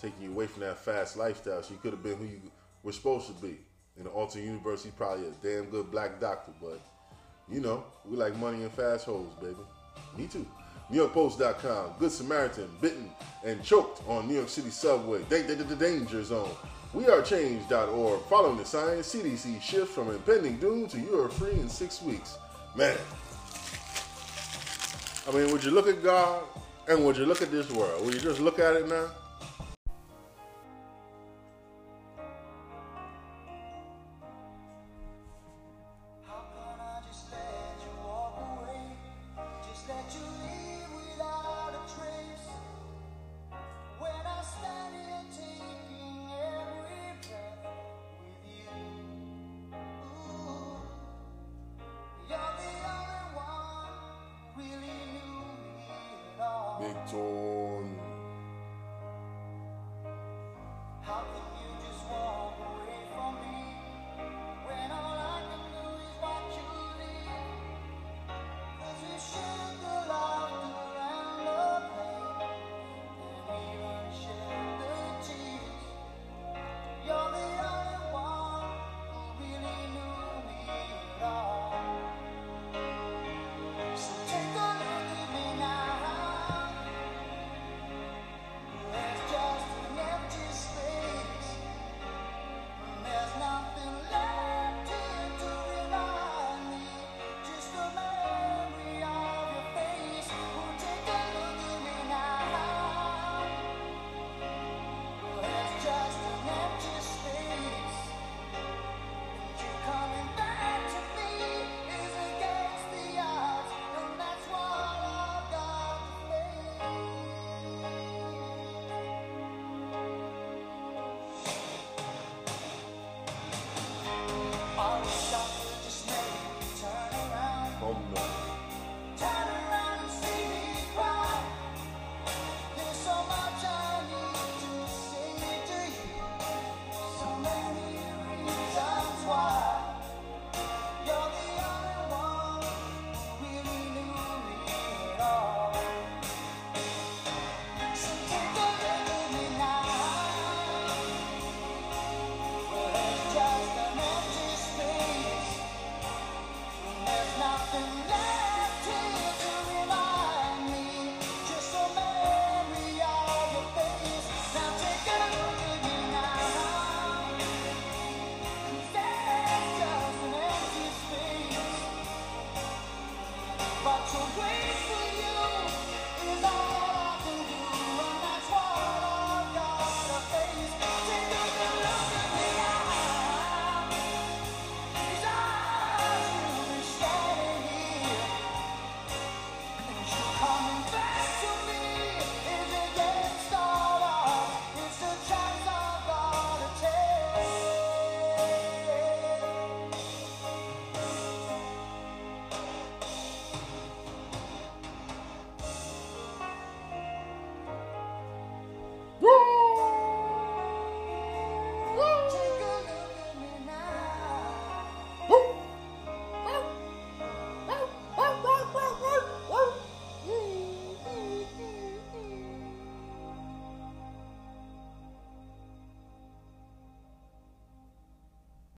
taking you away from that fast lifestyle. So you could have been who you were supposed to be. In the alternate universe, he's probably a damn good black doctor, but you know we like money and fast hoes, baby. Me too. NewYorkPost.com. Good Samaritan bitten and choked on New York City subway. Da- Danger zone. WeAreChange.org. Following the science, CDC shifts from impending doom to you are free in six weeks. Man, I mean, would you look at God and would you look at this world? Would you just look at it now?